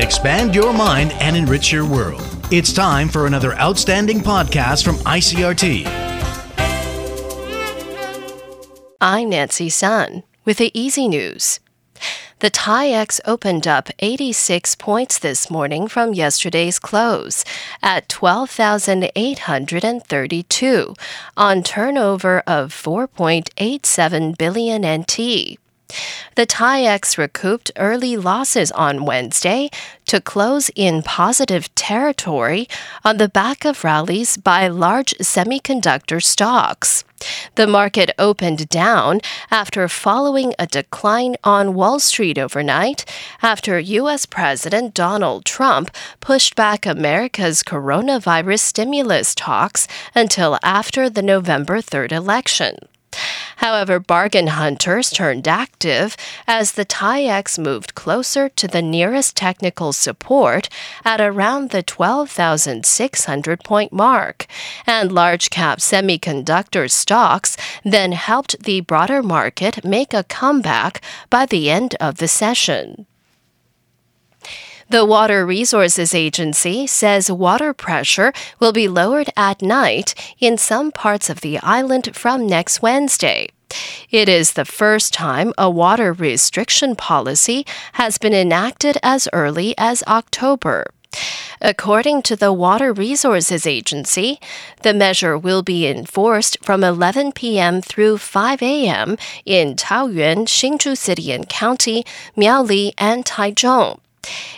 Expand your mind and enrich your world. It's time for another outstanding podcast from ICRT. I'm Nancy Sun with the Easy News. The TAIEX opened up 86 points this morning from yesterday's close at 12,832 on turnover of 4.87 billion NT. The TAIEX recouped early losses on Wednesday to close in positive territory on the back of rallies by large semiconductor stocks. The market opened down after following a decline on Wall Street overnight after U.S. President Donald Trump pushed back America's coronavirus stimulus talks until after the November 3rd election. However, bargain hunters turned active as the TAIEX moved closer to the nearest technical support at around the 12,600 point mark, and large cap semiconductor stocks then helped the broader market make a comeback by the end of the session. The Water Resources Agency says water pressure will be lowered at night in some parts of the island from next Wednesday. It is the first time a water restriction policy has been enacted as early as October. According to the Water Resources Agency, the measure will be enforced from 11 p.m. through 5 a.m. in Taoyuan, Hsinchu City and County, Miaoli, and Taichung.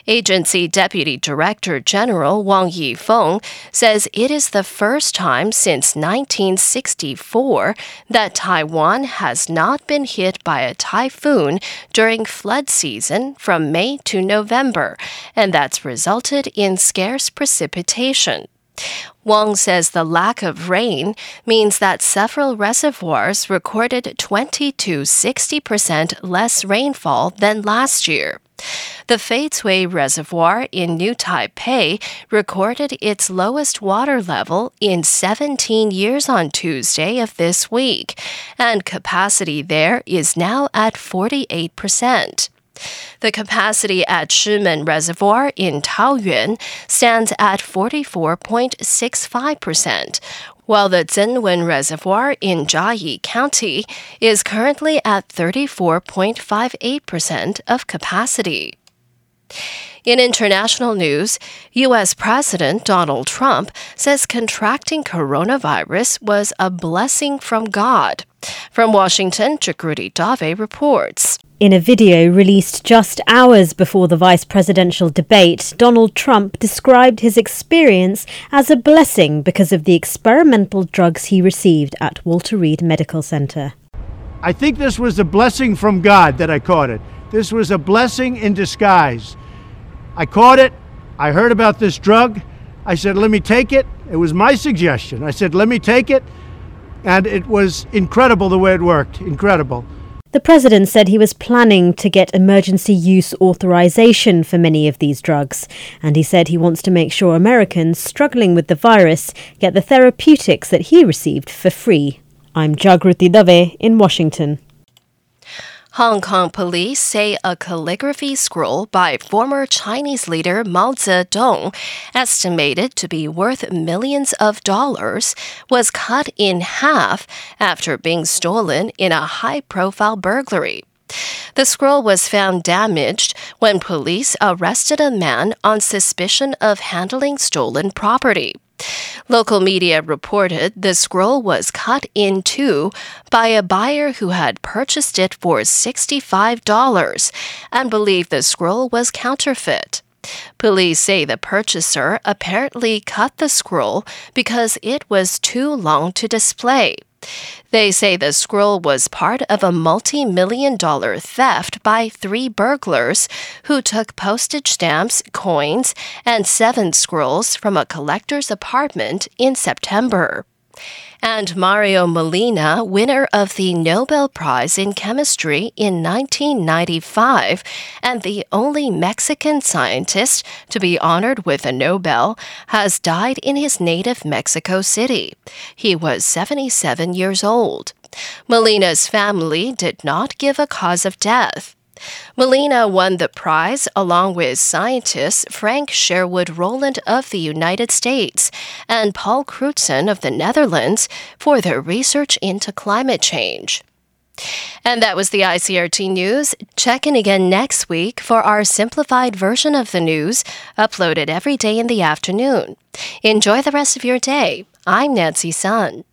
Agency Deputy Director General Wang Yifeng says it is the first time since 1964 that Taiwan has not been hit by a typhoon during flood season from May to November, and that's resulted in scarce precipitation. Wang says the lack of rain means that several reservoirs recorded 20 to 60 percent less rainfall than last year. The Feicui Reservoir in New Taipei recorded its lowest water level in 17 years on Tuesday of this week, and capacity there is now at 48 percent. The capacity at Shimen Reservoir in Taoyuan stands at 44.65%, while the Zengwen Reservoir in Jiayi County is currently at 34.58% of capacity. In international news, U.S. President Donald Trump says contracting coronavirus was a blessing from God. From Washington, Jagruti Dave reports. In a video released just hours before the vice presidential debate, Donald Trump described his experience as a blessing because of the experimental drugs he received at Walter Reed Medical Center. I think this was a blessing from God that I caught it. This was a blessing in disguise. I caught it. I heard about this drug. I said, let me take it. It was my suggestion. I said, let me take it. And it was incredible the way it worked. Incredible. The president said he was planning to get emergency use authorization for many of these drugs, and he said he wants to make sure Americans struggling with the virus get the therapeutics that he received for free. I'm Jagruti Dave in Washington. Hong Kong police say a calligraphy scroll by former Chinese leader Mao Zedong, estimated to be worth millions of dollars, was cut in half after being stolen in a high profile burglary. The scroll was found damaged when police arrested a man on suspicion of handling stolen property. Local media reported the scroll was cut in two by a buyer who had purchased it for $65 and believed the scroll was counterfeit. Police say the purchaser apparently cut the scroll because it was too long to display. They say the scroll was part of a multi million dollar theft by three burglars who took postage stamps, coins, and seven scrolls from a collector's apartment in September and Mario Molina, winner of the Nobel Prize in Chemistry in 1995 and the only Mexican scientist to be honored with a Nobel, has died in his native Mexico City. He was 77 years old. Molina's family did not give a cause of death. Molina won the prize along with scientists Frank Sherwood Rowland of the United States and Paul Crutzen of the Netherlands for their research into climate change. And that was the ICRT news. Check in again next week for our simplified version of the news, uploaded every day in the afternoon. Enjoy the rest of your day. I'm Nancy Sun.